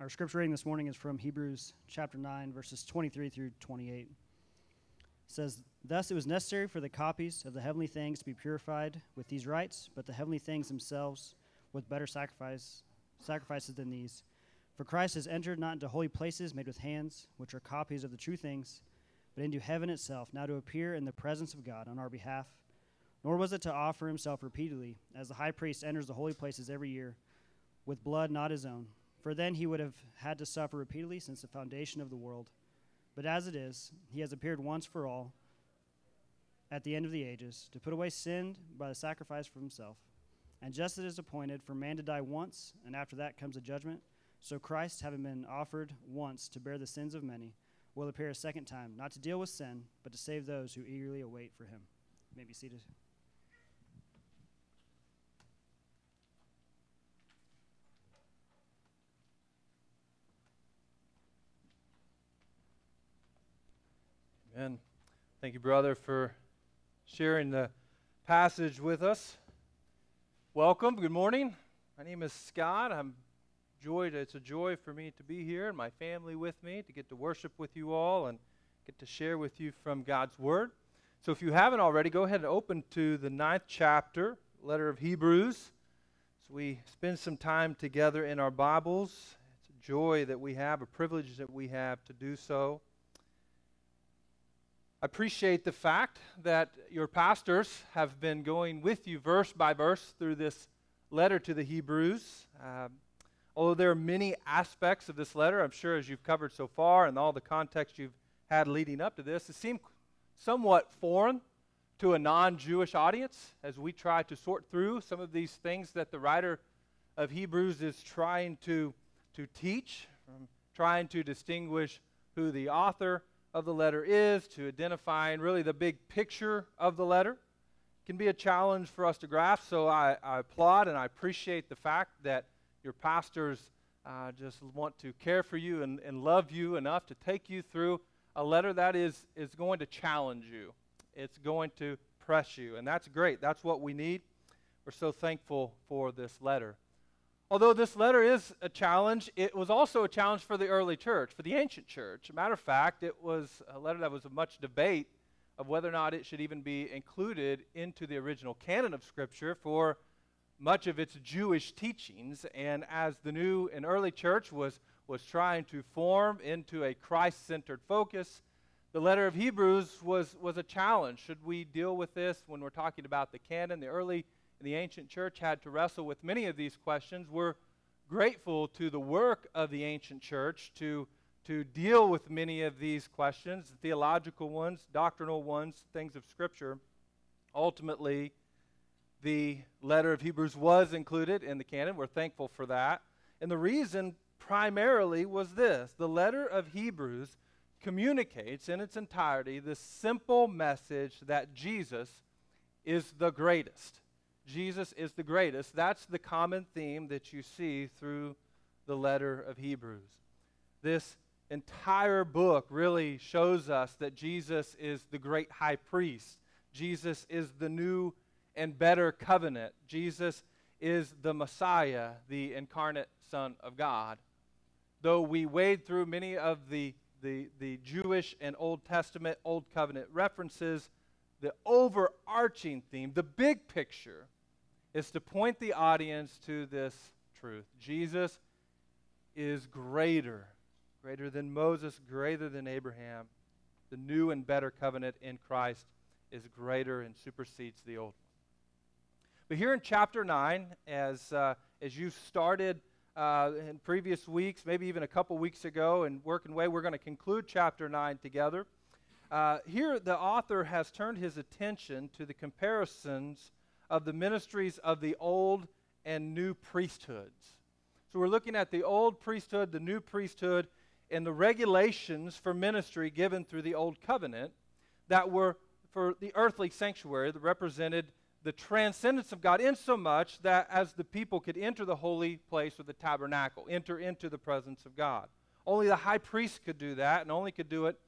Our scripture reading this morning is from Hebrews chapter 9, verses 23 through 28. It says, Thus it was necessary for the copies of the heavenly things to be purified with these rites, but the heavenly things themselves with better sacrifice, sacrifices than these. For Christ has entered not into holy places made with hands, which are copies of the true things, but into heaven itself, now to appear in the presence of God on our behalf. Nor was it to offer himself repeatedly, as the high priest enters the holy places every year, with blood not his own for then he would have had to suffer repeatedly since the foundation of the world. But as it is, he has appeared once for all at the end of the ages to put away sin by the sacrifice for himself. And just as it is appointed for man to die once, and after that comes a judgment, so Christ, having been offered once to bear the sins of many, will appear a second time, not to deal with sin, but to save those who eagerly await for him. May be seated. Amen. Thank you, brother, for sharing the passage with us. Welcome. Good morning. My name is Scott. I'm joyed. It's a joy for me to be here and my family with me to get to worship with you all and get to share with you from God's Word. So, if you haven't already, go ahead and open to the ninth chapter, letter of Hebrews. So we spend some time together in our Bibles. It's a joy that we have, a privilege that we have to do so. I appreciate the fact that your pastors have been going with you verse by verse through this letter to the Hebrews. Um, although there are many aspects of this letter, I'm sure as you've covered so far and all the context you've had leading up to this, it seemed somewhat foreign to a non Jewish audience as we try to sort through some of these things that the writer of Hebrews is trying to, to teach, trying to distinguish who the author of the letter is, to identifying really the big picture of the letter. Can be a challenge for us to grasp, so I, I applaud and I appreciate the fact that your pastors uh, just want to care for you and, and love you enough to take you through a letter that is, is going to challenge you. It's going to press you, and that's great. That's what we need. We're so thankful for this letter. Although this letter is a challenge, it was also a challenge for the early church, for the ancient church. matter of fact, it was a letter that was of much debate of whether or not it should even be included into the original canon of Scripture for much of its Jewish teachings. And as the new and early church was, was trying to form into a Christ centered focus, the letter of Hebrews was, was a challenge. Should we deal with this when we're talking about the canon? The early the ancient church had to wrestle with many of these questions. We're grateful to the work of the ancient church to, to deal with many of these questions theological ones, doctrinal ones, things of Scripture. Ultimately, the letter of Hebrews was included in the canon. We're thankful for that. And the reason primarily was this the letter of Hebrews communicates in its entirety the simple message that Jesus is the greatest. Jesus is the greatest. That's the common theme that you see through the letter of Hebrews. This entire book really shows us that Jesus is the great high priest. Jesus is the new and better covenant. Jesus is the Messiah, the incarnate Son of God. Though we wade through many of the, the, the Jewish and Old Testament, Old Covenant references, the overarching theme, the big picture, is to point the audience to this truth Jesus is greater, greater than Moses, greater than Abraham. The new and better covenant in Christ is greater and supersedes the old one. But here in chapter 9, as, uh, as you started uh, in previous weeks, maybe even a couple weeks ago, and working way, we're going to conclude chapter 9 together. Uh, here, the author has turned his attention to the comparisons of the ministries of the old and new priesthoods. So we're looking at the old priesthood, the new priesthood, and the regulations for ministry given through the old covenant that were for the earthly sanctuary that represented the transcendence of God, in so much that as the people could enter the holy place or the tabernacle, enter into the presence of God. Only the high priest could do that, and only could do it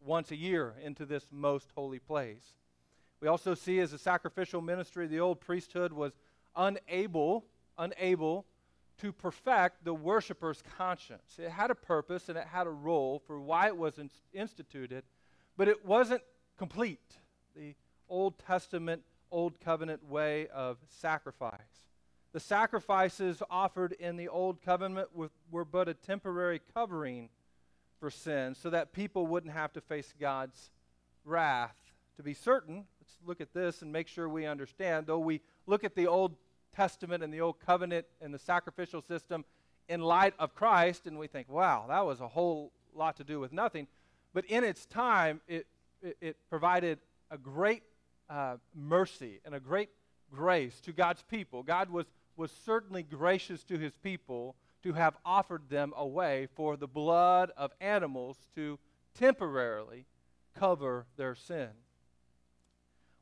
once a year into this most holy place. We also see as a sacrificial ministry, the old priesthood was unable, unable to perfect the worshiper's conscience. It had a purpose and it had a role for why it was in- instituted, but it wasn't complete. The Old Testament, Old Covenant way of sacrifice. The sacrifices offered in the Old Covenant were but a temporary covering for sin so that people wouldn't have to face God's wrath. To be certain, let's look at this and make sure we understand. Though we look at the Old Testament and the Old Covenant and the sacrificial system in light of Christ, and we think, wow, that was a whole lot to do with nothing. But in its time, it, it, it provided a great uh, mercy and a great grace to God's people. God was, was certainly gracious to his people to have offered them a way for the blood of animals to temporarily cover their sin.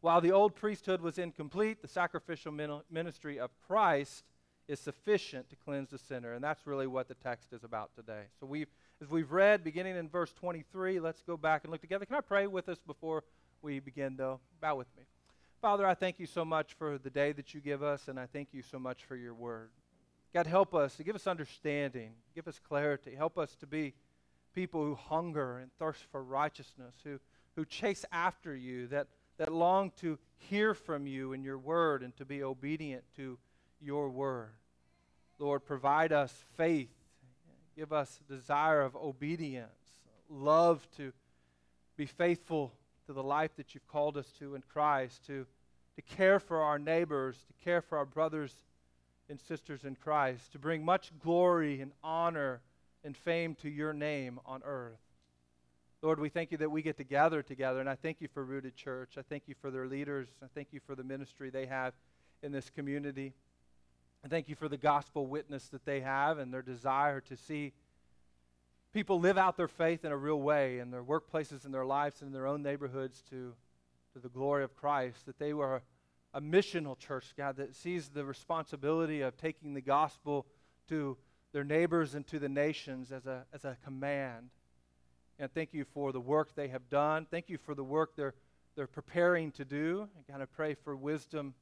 While the old priesthood was incomplete, the sacrificial ministry of Christ is sufficient to cleanse the sinner. And that's really what the text is about today. So we've as we've read beginning in verse 23, let's go back and look together. Can I pray with us before we begin though? Bow with me. Father, I thank you so much for the day that you give us, and I thank you so much for your word. God, help us to give us understanding, give us clarity, help us to be people who hunger and thirst for righteousness, who, who chase after you, that that long to hear from you in your word and to be obedient to your word. Lord, provide us faith. Give us desire of obedience, love to be faithful to the life that you've called us to in Christ, to, to care for our neighbors, to care for our brothers and sisters in Christ, to bring much glory and honor and fame to your name on earth. Lord, we thank you that we get to gather together, and I thank you for Rooted Church. I thank you for their leaders. I thank you for the ministry they have in this community. I thank you for the gospel witness that they have and their desire to see people live out their faith in a real way in their workplaces, in their lives, and in their own neighborhoods to, to the glory of Christ. That they were a, missional church, God, that sees the responsibility of taking the gospel to their neighbors and to the nations as a, as a command. And thank you for the work they have done. Thank you for the work they're, they're preparing to do. I kind of pray for wisdom,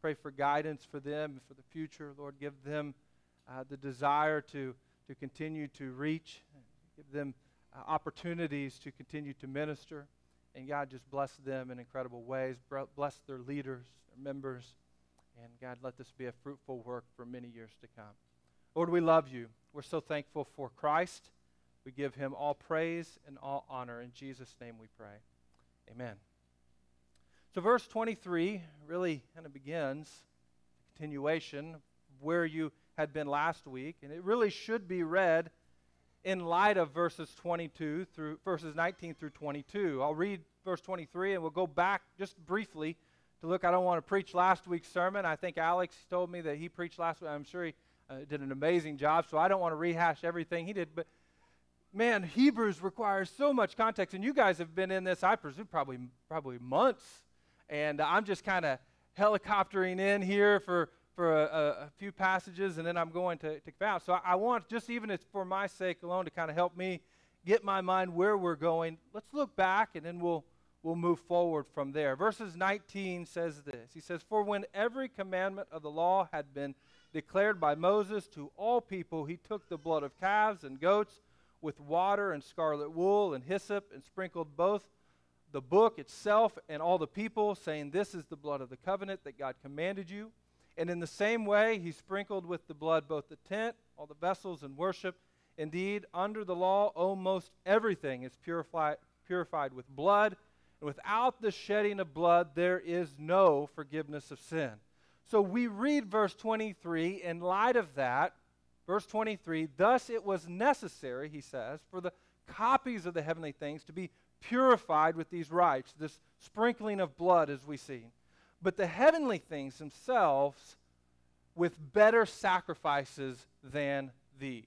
pray for guidance for them for the future. Lord, give them uh, the desire to, to continue to reach, give them uh, opportunities to continue to minister. And God, just bless them in incredible ways. Bless their leaders, their members. And God, let this be a fruitful work for many years to come. Lord, we love you. We're so thankful for Christ. We give him all praise and all honor. In Jesus' name we pray. Amen. So, verse 23 really kind of begins the continuation where you had been last week, and it really should be read in light of verses 22 through verses 19 through 22. I'll read verse 23 and we'll go back just briefly to look. I don't want to preach last week's sermon. I think Alex told me that he preached last week. I'm sure he uh, did an amazing job, so I don't want to rehash everything he did, but man, Hebrews requires so much context, and you guys have been in this, I presume, probably probably months, and I'm just kind of helicoptering in here for for a, a, few passages, and then I'm going to to out. So I, I want just even it's for my sake alone to kind of help me get my mind where we're going. Let's look back, and then we'll we'll move forward from there. Verses 19 says this. He says, "For when every commandment of the law had been declared by Moses to all people, he took the blood of calves and goats." With water and scarlet wool and hyssop and sprinkled both the book itself and all the people, saying, This is the blood of the covenant that God commanded you. And in the same way, he sprinkled with the blood both the tent, all the vessels, and worship. Indeed, under the law, almost everything is purified, purified with blood. And without the shedding of blood, there is no forgiveness of sin. So we read verse 23 in light of that Verse 23 Thus it was necessary, he says, for the copies of the heavenly things to be purified with these rites, this sprinkling of blood as we see. But the heavenly things themselves with better sacrifices than these.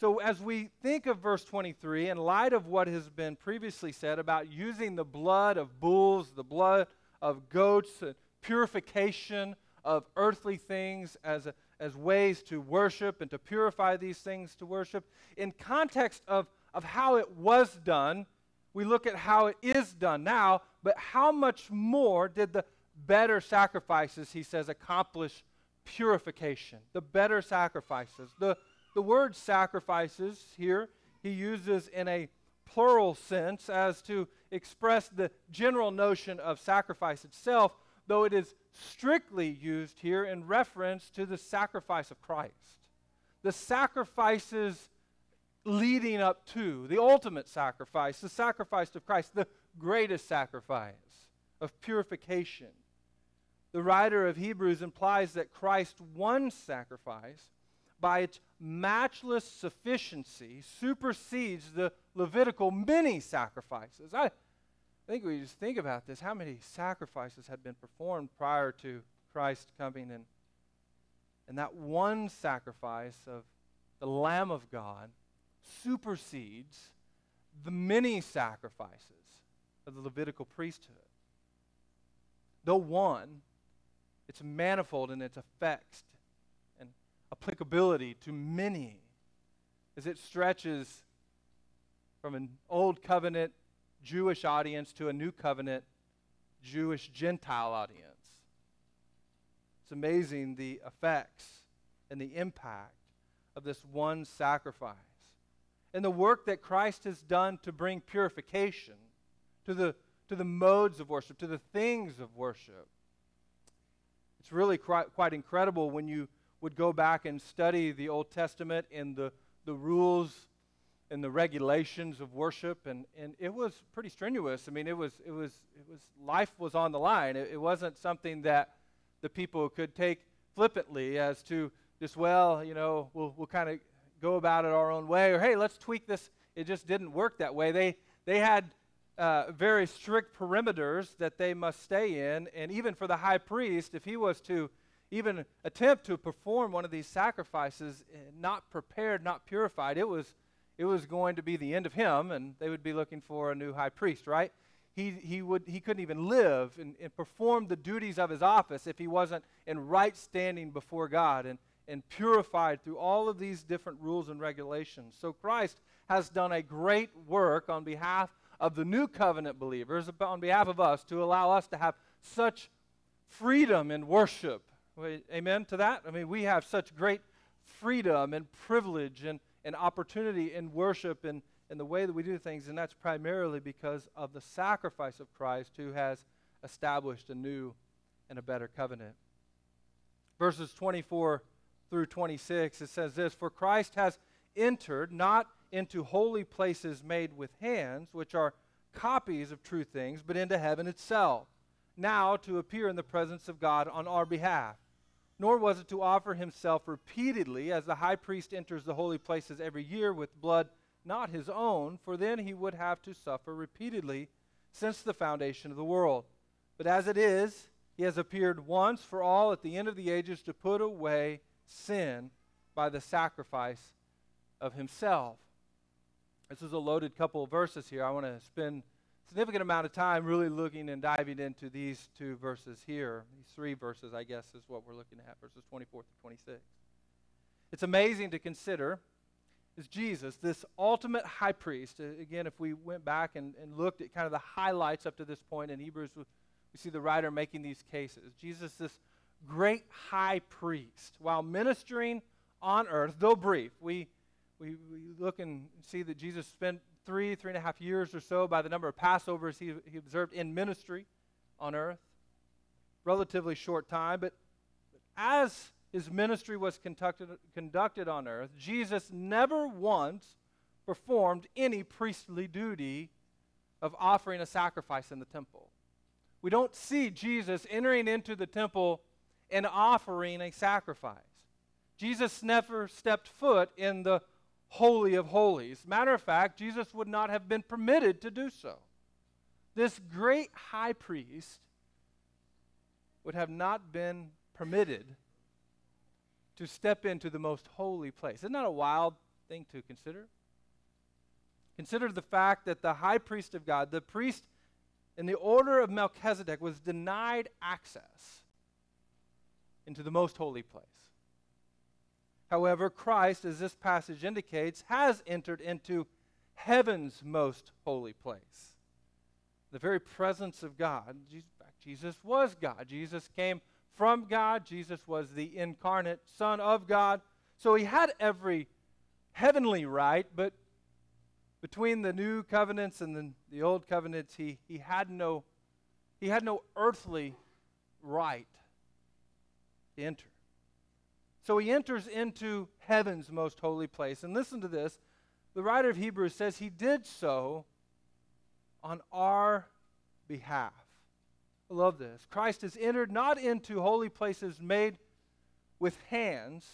So, as we think of verse 23, in light of what has been previously said about using the blood of bulls, the blood of goats, purification of earthly things as a, as ways to worship and to purify these things to worship. In context of, of how it was done, we look at how it is done now, but how much more did the better sacrifices, he says, accomplish purification, the better sacrifices. The, the word sacrifices here he uses in a plural sense as to express the general notion of sacrifice itself, though it is strictly used here in reference to the sacrifice of Christ. The sacrifices leading up to the ultimate sacrifice, the sacrifice of Christ, the greatest sacrifice of purification. The writer of Hebrews implies that Christ's one sacrifice, by its matchless sufficiency, supersedes the Levitical many sacrifices. I think we just think about this. How many sacrifices had been performed prior to Christ coming? And, and that one sacrifice of the Lamb of God supersedes the many sacrifices of the Levitical priesthood. Though one, it's manifold in its effects and applicability to many as it stretches from an old covenant Jewish audience to a new covenant Jewish Gentile audience. It's amazing the effects and the impact of this one sacrifice and the work that Christ has done to bring purification to the, to the modes of worship, to the things of worship. It's really quite, quite incredible when you would go back and study the Old Testament and the, the rules and the regulations of worship, and, and it was pretty strenuous. I mean, it was, it was, it was life was on the line. It, it wasn't something that the people could take flippantly as to just, well, you know, we'll, we'll kind of go about it our own way, or hey, let's tweak this. It just didn't work that way. They, they had uh, very strict perimeters that they must stay in, and even for the high priest, if he was to even attempt to perform one of these sacrifices, eh, not prepared, not purified, it was, it was going to be the end of him, and they would be looking for a new high priest, right? He, he, would, he couldn't even live and, and perform the duties of his office if he wasn't in right standing before God. And, and purified through all of these different rules and regulations. So Christ has done a great work on behalf of the new covenant believers, on behalf of us, to allow us to have such freedom in worship. Amen to that? I mean, we have such great freedom and privilege and, and opportunity in worship and, and the way that we do things, and that's primarily because of the sacrifice of Christ who has established a new and a better covenant. Verses 24 through 26, it says this For Christ has entered not into holy places made with hands, which are copies of true things, but into heaven itself, now to appear in the presence of God on our behalf. Nor was it to offer himself repeatedly, as the high priest enters the holy places every year with blood not his own, for then he would have to suffer repeatedly since the foundation of the world. But as it is, he has appeared once for all at the end of the ages to put away sin by the sacrifice of himself. This is a loaded couple of verses here. I want to spend significant amount of time really looking and diving into these two verses here. These three verses, I guess, is what we're looking at, verses 24 to 26. It's amazing to consider is Jesus, this ultimate high priest. Again, if we went back and, and looked at kind of the highlights up to this point in Hebrews, we see the writer making these cases. Jesus, this great high priest while ministering on earth, though brief. We, we, we look and see that Jesus spent three, three and a half years or so by the number of Passovers he, he observed in ministry on earth. Relatively short time, but as his ministry was conducted, conducted on earth, Jesus never once performed any priestly duty of offering a sacrifice in the temple. We don't see Jesus entering into the temple and offering a sacrifice. Jesus never stepped foot in the Holy of Holies. Matter of fact, Jesus would not have been permitted to do so. This great high priest would have not been permitted to step into the most holy place. Isn't that a wild thing to consider? Consider the fact that the high priest of God, the priest in the order of Melchizedek, was denied access into the most holy place. However, Christ, as this passage indicates, has entered into heaven's most holy place. The very presence of God. Jesus was God. Jesus came from God. Jesus was the incarnate Son of God. So he had every heavenly right, but between the new covenants and the, the old covenants, he, he, had no, he had no earthly right to enter. So he enters into heaven's most holy place. And listen to this the writer of Hebrews says he did so on our behalf. I love this. Christ has entered not into holy places made with hands,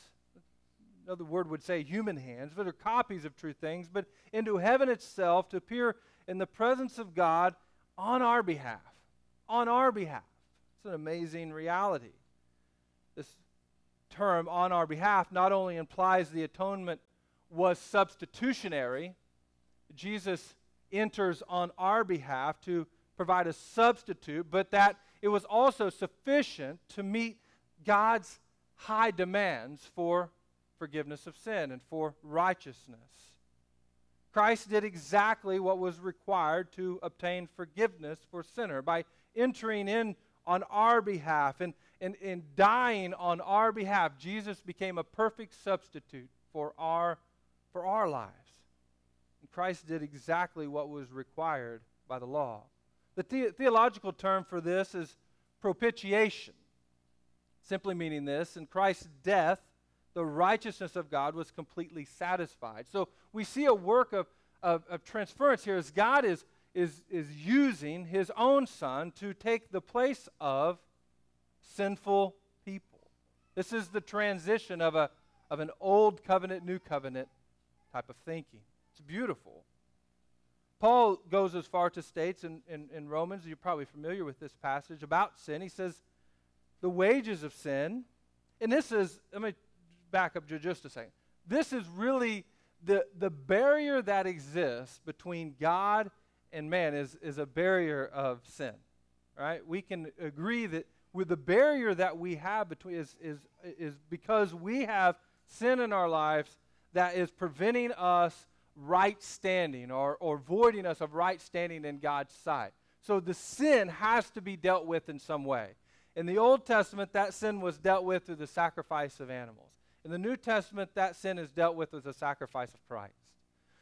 another word would say human hands, but are copies of true things, but into heaven itself to appear in the presence of God on our behalf. On our behalf. It's an amazing reality. This term, on our behalf, not only implies the atonement was substitutionary, Jesus enters on our behalf to provide a substitute, but that it was also sufficient to meet God's high demands for forgiveness of sin and for righteousness. Christ did exactly what was required to obtain forgiveness for sinner by entering in on our behalf and, and, and dying on our behalf. Jesus became a perfect substitute for our, for our lives. And Christ did exactly what was required by the law. The, the- theological term for this is propitiation, simply meaning this in Christ's death, the righteousness of God was completely satisfied. So we see a work of, of, of transference here as God is, is, is using his own son to take the place of sinful people. This is the transition of, a, of an old covenant, new covenant type of thinking. It's beautiful. Paul goes as far to states in, in, in Romans, you're probably familiar with this passage about sin. He says, the wages of sin, and this is, let me back up just a second. This is really the, the barrier that exists between God and man is, is a barrier of sin. Right? We can agree that with the barrier that we have between is, is, is because we have sin in our lives that is preventing us right standing or, or voiding us of right standing in God's sight. So the sin has to be dealt with in some way. In the Old Testament, that sin was dealt with through the sacrifice of animals. In the New Testament, that sin is dealt with as a sacrifice of Christ.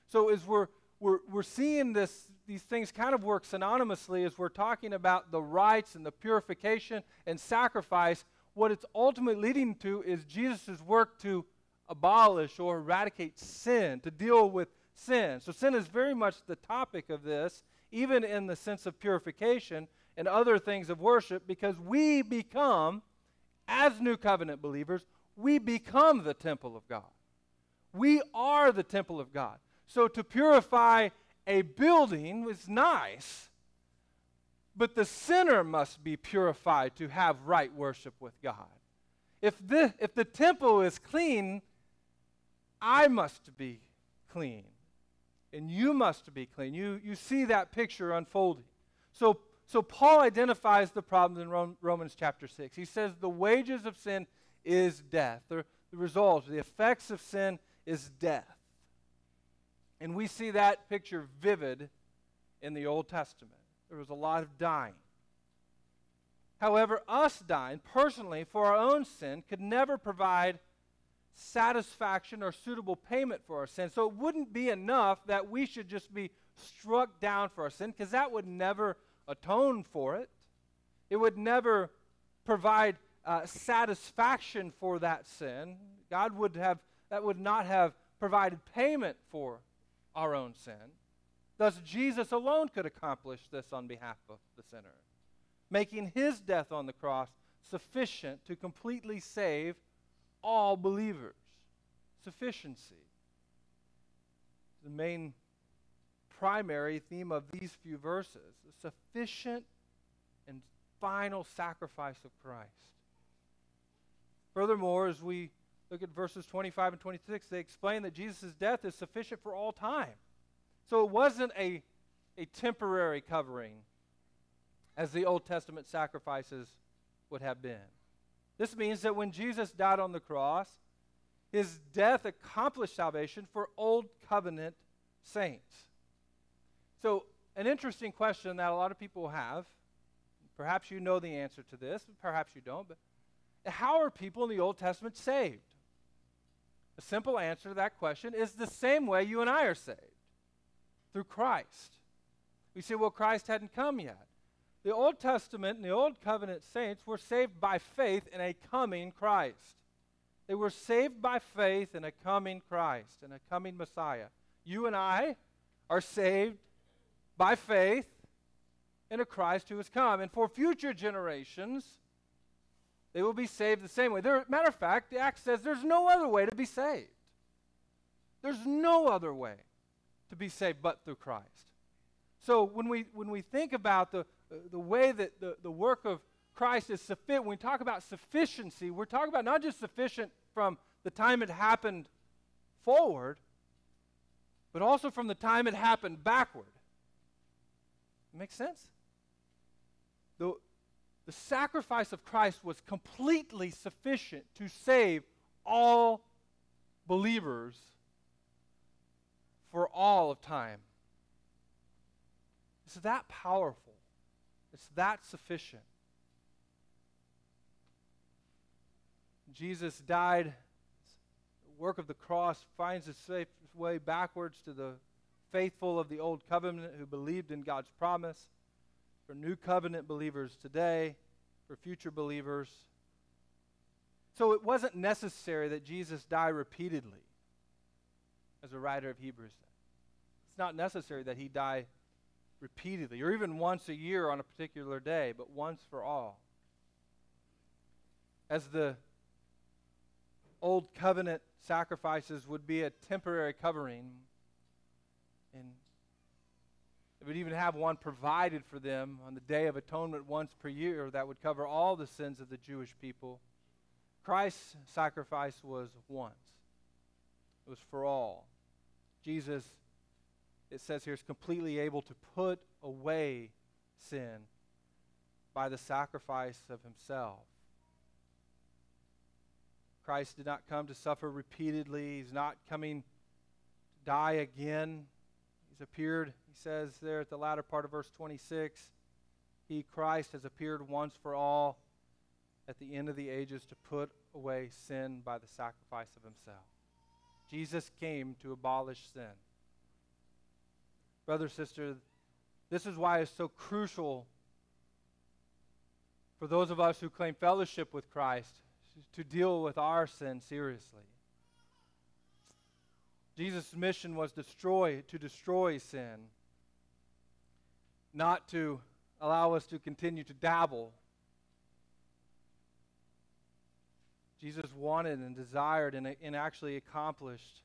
So as we're, we're, we're seeing this, these things kind of work synonymously as we're talking about the rites and the purification and sacrifice, what it's ultimately leading to is Jesus' work to abolish or eradicate sin, to deal with sin. So sin is very much the topic of this, even in the sense of purification and other things of worship, because we become, as new covenant believers, we become the temple of God. We are the temple of God. So to purify a building is nice, but the sinner must be purified to have right worship with God. If the, if the temple is clean, I must be clean and you must be clean. You, you see that picture unfolding. So, so Paul identifies the problems in Romans chapter 6. He says the wages of sin is death. The, the result, the effects of sin is death. And we see that picture vivid in the Old Testament. There was a lot of dying. However, us dying personally for our own sin could never provide satisfaction or suitable payment for our sin. So it wouldn't be enough that we should just be struck down for our sin, because that would never atone for it. It would never provide uh, satisfaction for that sin. God would have, that would not have provided payment for our own sin. Thus, Jesus alone could accomplish this on behalf of the sinner, making his death on the cross sufficient to completely save all believers. Sufficiency. The main primary theme of these few verses the sufficient and final sacrifice of Christ. Furthermore, as we look at verses 25 and 26, they explain that Jesus' death is sufficient for all time. So it wasn't a, a temporary covering as the Old Testament sacrifices would have been. This means that when Jesus died on the cross, his death accomplished salvation for old covenant saints. So, an interesting question that a lot of people have, perhaps you know the answer to this, perhaps you don't, but how are people in the Old Testament saved? A simple answer to that question is the same way you and I are saved through Christ. We say, well, Christ hadn't come yet. The Old Testament and the Old Covenant saints were saved by faith in a coming Christ. They were saved by faith in a coming Christ, in a coming Messiah. You and I are saved by faith in a Christ who has come. And for future generations, they will be saved the same way. There, matter of fact, the Act says there's no other way to be saved. There's no other way to be saved but through Christ. So when we, when we think about the, the way that the, the work of Christ is sufficient, when we talk about sufficiency, we're talking about not just sufficient from the time it happened forward, but also from the time it happened backward. Makes sense? The, the sacrifice of Christ was completely sufficient to save all believers for all of time. It's that powerful. It's that sufficient. Jesus died. The work of the cross finds its way backwards to the faithful of the old covenant who believed in God's promise, for new covenant believers today, for future believers. So it wasn't necessary that Jesus die repeatedly, as a writer of Hebrews said. It's not necessary that he die repeatedly, or even once a year on a particular day, but once for all. As the old covenant sacrifices would be a temporary covering, and they would even have one provided for them on the Day of Atonement once per year that would cover all the sins of the Jewish people. Christ's sacrifice was once, it was for all. Jesus, it says here, is completely able to put away sin by the sacrifice of himself. Christ did not come to suffer repeatedly. He's not coming to die again. He's appeared, he says there at the latter part of verse 26, He, Christ, has appeared once for all at the end of the ages to put away sin by the sacrifice of himself. Jesus came to abolish sin. Brother, sister, this is why it's so crucial for those of us who claim fellowship with Christ to deal with our sin seriously. Jesus' mission was destroy, to destroy sin, not to allow us to continue to dabble. Jesus wanted and desired and, and actually accomplished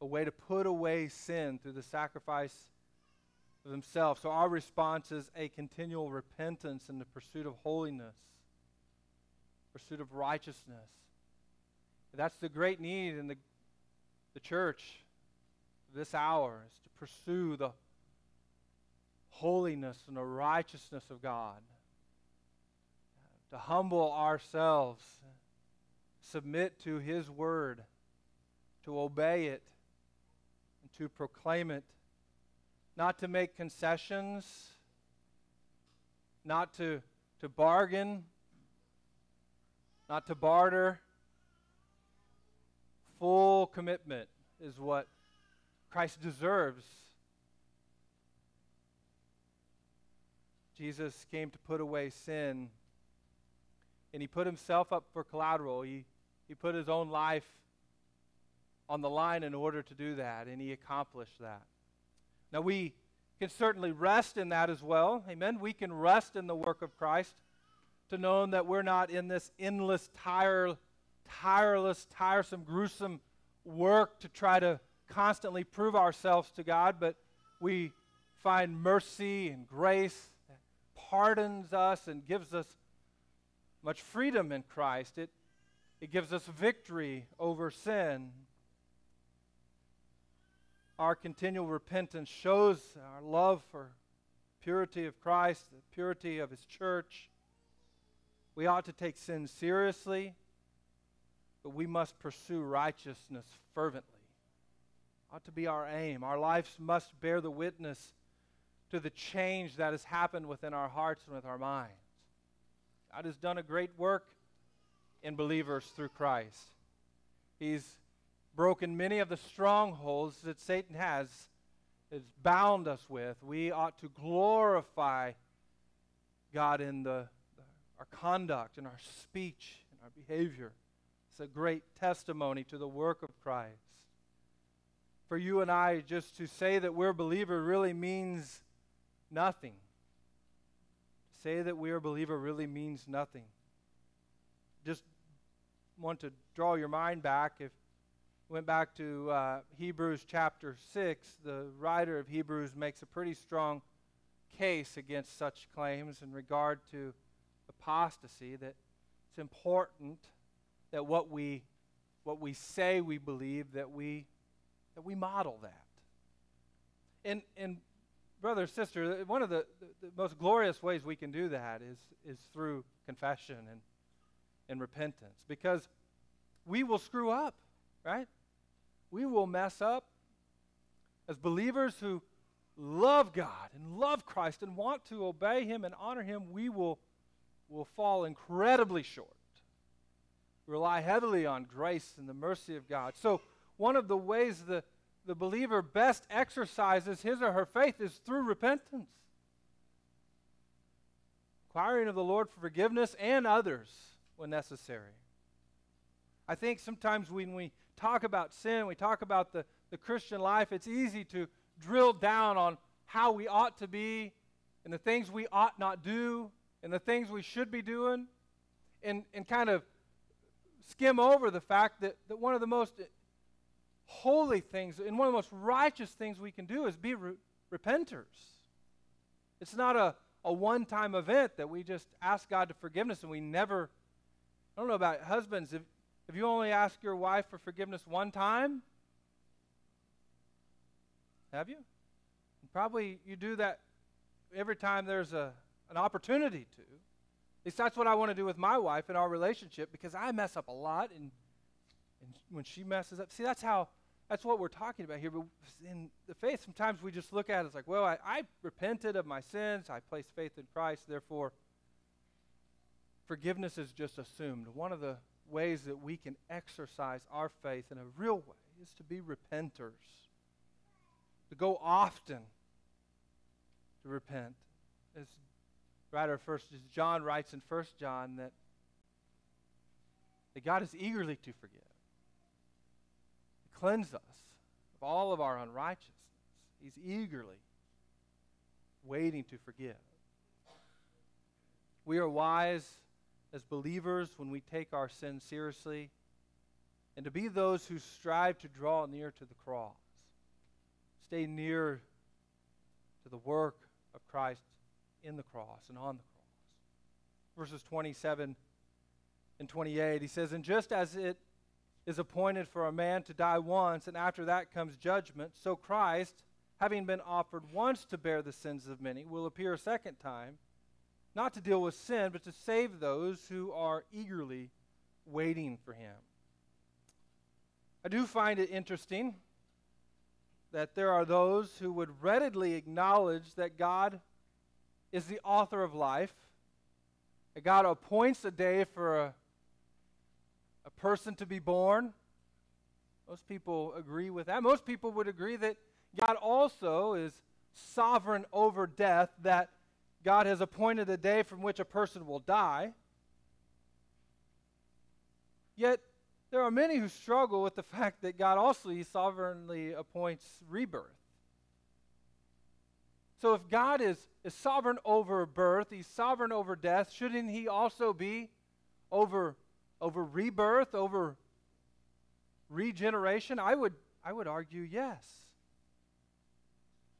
a way to put away sin through the sacrifice of himself. So our response is a continual repentance and the pursuit of holiness pursuit of righteousness. That's the great need in the, the church this hour is to pursue the holiness and the righteousness of God. To humble ourselves, submit to His word, to obey it, and to proclaim it. Not to make concessions, not to, to bargain not to barter. Full commitment is what Christ deserves. Jesus came to put away sin, and he put himself up for collateral. He, he put his own life on the line in order to do that, and he accomplished that. Now, we can certainly rest in that as well. Amen. We can rest in the work of Christ to know that we're not in this endless, tire, tireless, tiresome, gruesome work to try to constantly prove ourselves to God, but we find mercy and grace that pardons us and gives us much freedom in Christ. It, it gives us victory over sin. Our continual repentance shows our love for purity of Christ, the purity of His church. We ought to take sin seriously, but we must pursue righteousness fervently. Ought to be our aim. Our lives must bear the witness to the change that has happened within our hearts and with our minds. God has done a great work in believers through Christ. He's broken many of the strongholds that Satan has, has bound us with. We ought to glorify God in the, our conduct, in our speech, in our behavior. A great testimony to the work of Christ. For you and I, just to say that we're a believer really means nothing. To say that we're a believer really means nothing. Just want to draw your mind back. If went back to uh, Hebrews chapter 6, the writer of Hebrews makes a pretty strong case against such claims in regard to apostasy that it's important that what we what we say we believe that we that we model that. And and brother sister one of the, the, the most glorious ways we can do that is is through confession and and repentance. Because we will screw up right? We will mess up as believers who love God and love Christ and want to obey Him and honor Him, we will, will fall incredibly short. Rely heavily on grace and the mercy of God. So, one of the ways the, the believer best exercises his or her faith is through repentance. Inquiring of the Lord for forgiveness and others when necessary. I think sometimes when we talk about sin, we talk about the, the Christian life, it's easy to drill down on how we ought to be and the things we ought not do and the things we should be doing and, and kind of skim over the fact that, that one of the most holy things and one of the most righteous things we can do is be re- repenters. It's not a, a one time event that we just ask God to forgiveness and we never. I don't know about husbands. If, if you only ask your wife for forgiveness one time, have you? Probably you do that every time there's a, an opportunity to. At least that's what I want to do with my wife in our relationship because I mess up a lot and, and when she messes up. See, that's how, that's what we're talking about here. But in the faith, sometimes we just look at it as like, well, I, I repented of my sins. I placed faith in Christ. Therefore, forgiveness is just assumed. One of the ways that we can exercise our faith in a real way is to be repenters to go often to repent. As writer first John writes in First John that, that God is eagerly to forgive, to cleanse us of all of our unrighteousness. He's eagerly waiting to forgive. We are wise as believers when we take our sin seriously and to be those who strive to draw near to the cross stay near to the work of Christ in the cross and on the cross. Verses 27 and 28, he says, And just as it is appointed for a man to die once, and after that comes judgment, so Christ, having been offered once to bear the sins of many, will appear a second time, not to deal with sin, but to save those who are eagerly waiting for him. I do find it interesting that there are those who would readily acknowledge that God is the author of life, that God appoints a day for a, a person to be born. Most people agree with that. Most people would agree that God also is sovereign over death, that God has appointed a day from which a person will die. Yet, there are many who struggle with the fact that God also sovereignly appoints rebirth. So if God is, is sovereign over birth, he's sovereign over death, shouldn't he also be over, over rebirth, over regeneration? I would, I would argue yes.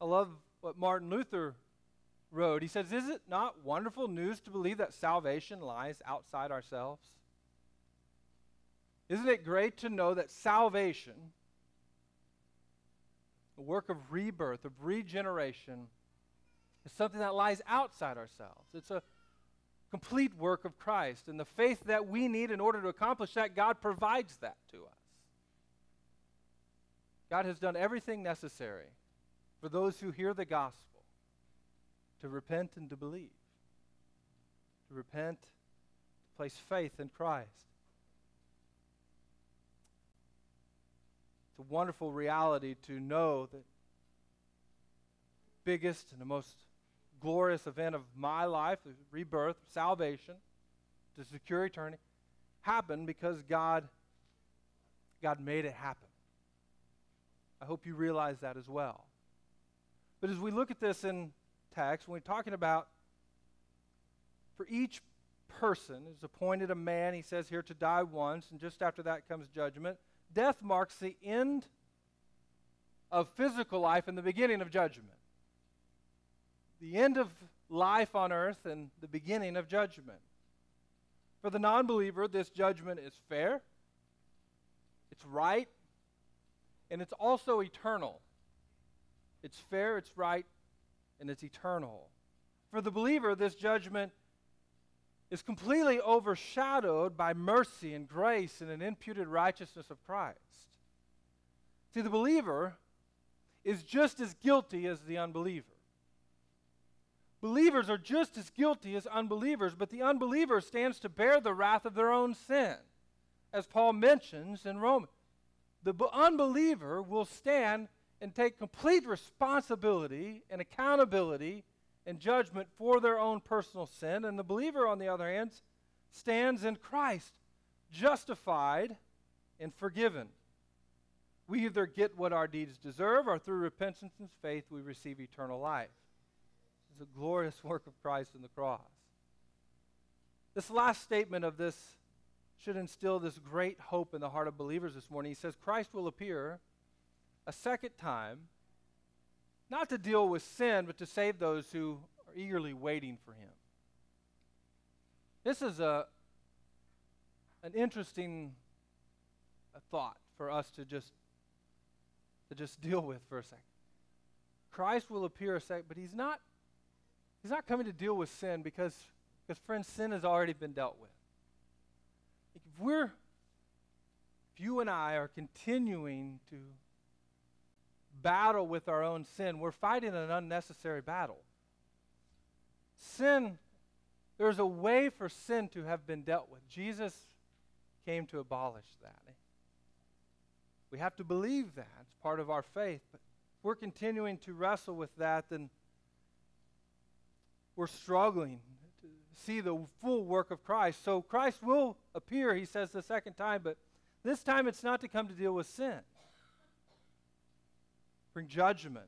I love what Martin Luther wrote. He says, Is it not wonderful news to believe that salvation lies outside ourselves? Isn't it great to know that salvation, the work of rebirth, of regeneration, is something that lies outside ourselves? It's a complete work of Christ. And the faith that we need in order to accomplish that, God provides that to us. God has done everything necessary for those who hear the gospel to repent and to believe. To repent to place faith in Christ. It's a wonderful reality to know that biggest and the most glorious event of my life, rebirth, salvation, to secure eternity, happened because God, God made it happen. I hope you realize that as well. But as we look at this in text, when we're talking about for each person is appointed a man, he says here, to die once, and just after that comes judgment. Death marks the end of physical life and the beginning of judgment. The end of life on earth and the beginning of judgment. For the non believer, this judgment is fair, it's right, and it's also eternal. It's fair, it's right, and it's eternal. For the believer, this judgment is completely overshadowed by mercy and grace and an imputed righteousness of Christ. See, the believer is just as guilty as the unbeliever. Believers are just as guilty as unbelievers, but the unbeliever stands to bear the wrath of their own sin, as Paul mentions in Romans. The unbeliever will stand and take complete responsibility and accountability and judgment for their own personal sin. And the believer, on the other hand, stands in Christ, justified and forgiven. We either get what our deeds deserve, or through repentance and faith, we receive eternal life. A glorious work of Christ in the cross. This last statement of this should instill this great hope in the heart of believers this morning. He says, Christ will appear a second time, not to deal with sin, but to save those who are eagerly waiting for him. This is a, an interesting thought for us to just, to just deal with for a second. Christ will appear a second, but he's not, he's not coming to deal with sin because, because friends, sin has already been dealt with. If we're, if you and I are continuing to battle with our own sin, we're fighting an unnecessary battle. Sin, there's a way for sin to have been dealt with. Jesus came to abolish that. We have to believe that. It's part of our faith. But if we're continuing to wrestle with that, then we're struggling to see the full work of Christ. So Christ will appear, he says the second time, but this time it's not to come to deal with sin bring judgment,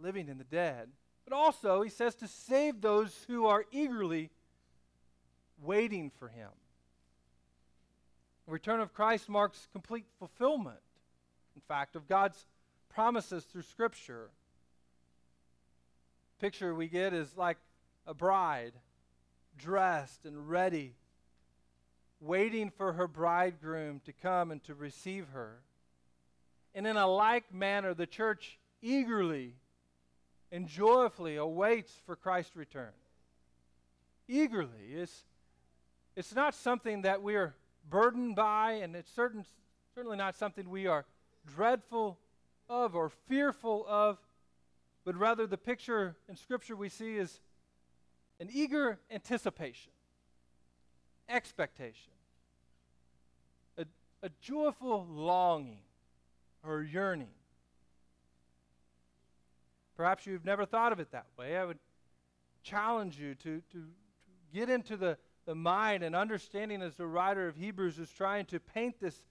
living in the dead. But also, he says to save those who are eagerly waiting for him. The return of Christ marks complete fulfillment, in fact, of God's promises through Scripture. Picture we get is like a bride dressed and ready, waiting for her bridegroom to come and to receive her. And in a like manner, the church eagerly and joyfully awaits for Christ's return. Eagerly. It's, it's not something that we are burdened by, and it's certain, certainly not something we are dreadful of or fearful of, but rather the picture in Scripture we see is an eager anticipation, expectation, a, a joyful longing or yearning. Perhaps you've never thought of it that way. I would challenge you to, to, to get into the, the mind and understanding as the writer of Hebrews is trying to paint this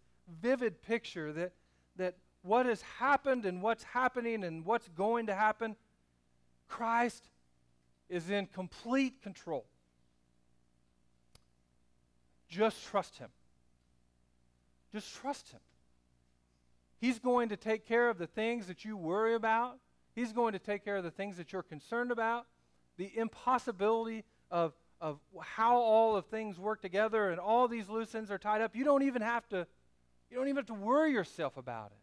vivid picture that, that what has happened and what's happening and what's going to happen, Christ is in complete control. Just trust Him. Just trust Him. He's going to take care of the things that you worry about. He's going to take care of the things that you're concerned about, the impossibility of, of how all of things work together and all these loose ends are tied up. You don't even have to, you don't even have to worry yourself about it.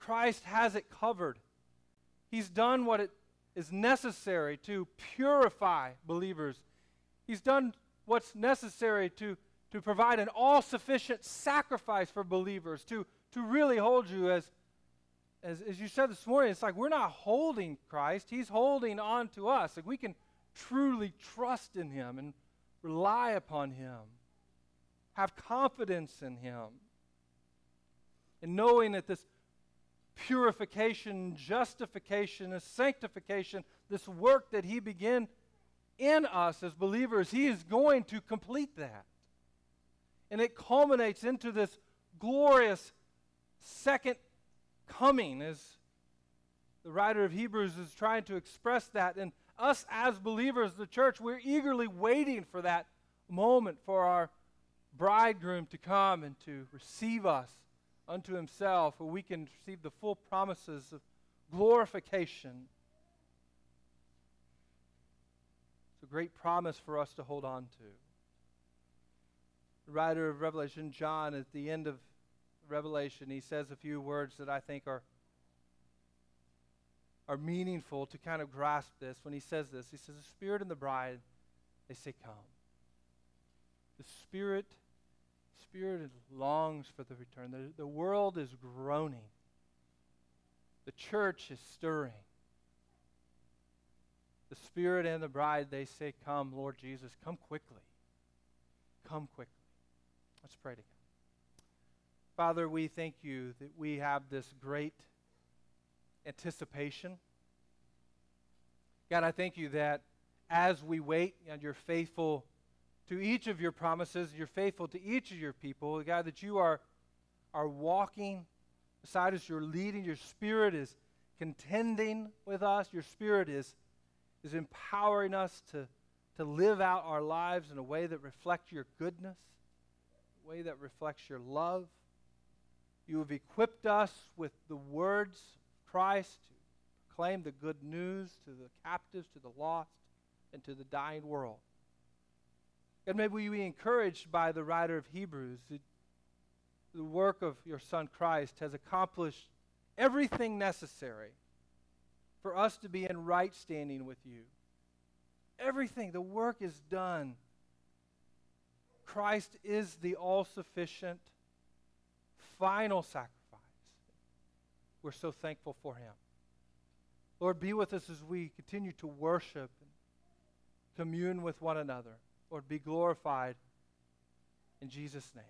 Christ has it covered. He's done what it is necessary to purify believers. He's done what's necessary to, to provide an all sufficient sacrifice for believers, to, to really hold you as, as, as you said this morning, it's like we're not holding Christ, He's holding on to us. Like we can truly trust in Him and rely upon Him, have confidence in Him, and knowing that this purification, justification, and sanctification, this work that He began in us as believers, He is going to complete that. And it culminates into this glorious second coming, as the writer of Hebrews is trying to express that. And us as believers, the church, we're eagerly waiting for that moment for our bridegroom to come and to receive us unto himself, where we can receive the full promises of glorification. It's a great promise for us to hold on to. The writer of Revelation, John, at the end of Revelation, he says a few words that I think are, are meaningful to kind of grasp this. When he says this, he says, The Spirit and the bride, they say, Come. The Spirit, Spirit longs for the return. The, the world is groaning. The church is stirring. The Spirit and the bride, they say, Come, Lord Jesus, come quickly. Come quickly. Let's pray together. Father, we thank you that we have this great anticipation. God, I thank you that as we wait and you're faithful to each of your promises, you're faithful to each of your people, God, that you are, are walking beside us, you're leading, your spirit is contending with us, your spirit is, is empowering us to, to live out our lives in a way that reflects your goodness, a way that reflects your love. You have equipped us with the words of Christ to proclaim the good news to the captives, to the lost, and to the dying world. And maybe we be encouraged by the writer of Hebrews. the work of your Son Christ has accomplished everything necessary for us to be in right standing with you. Everything, the work is done. Christ is the all sufficient final sacrifice. We're so thankful for him. Lord, be with us as we continue to worship and commune with one another. Lord, be glorified in Jesus' name.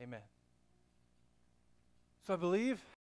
Amen. So I believe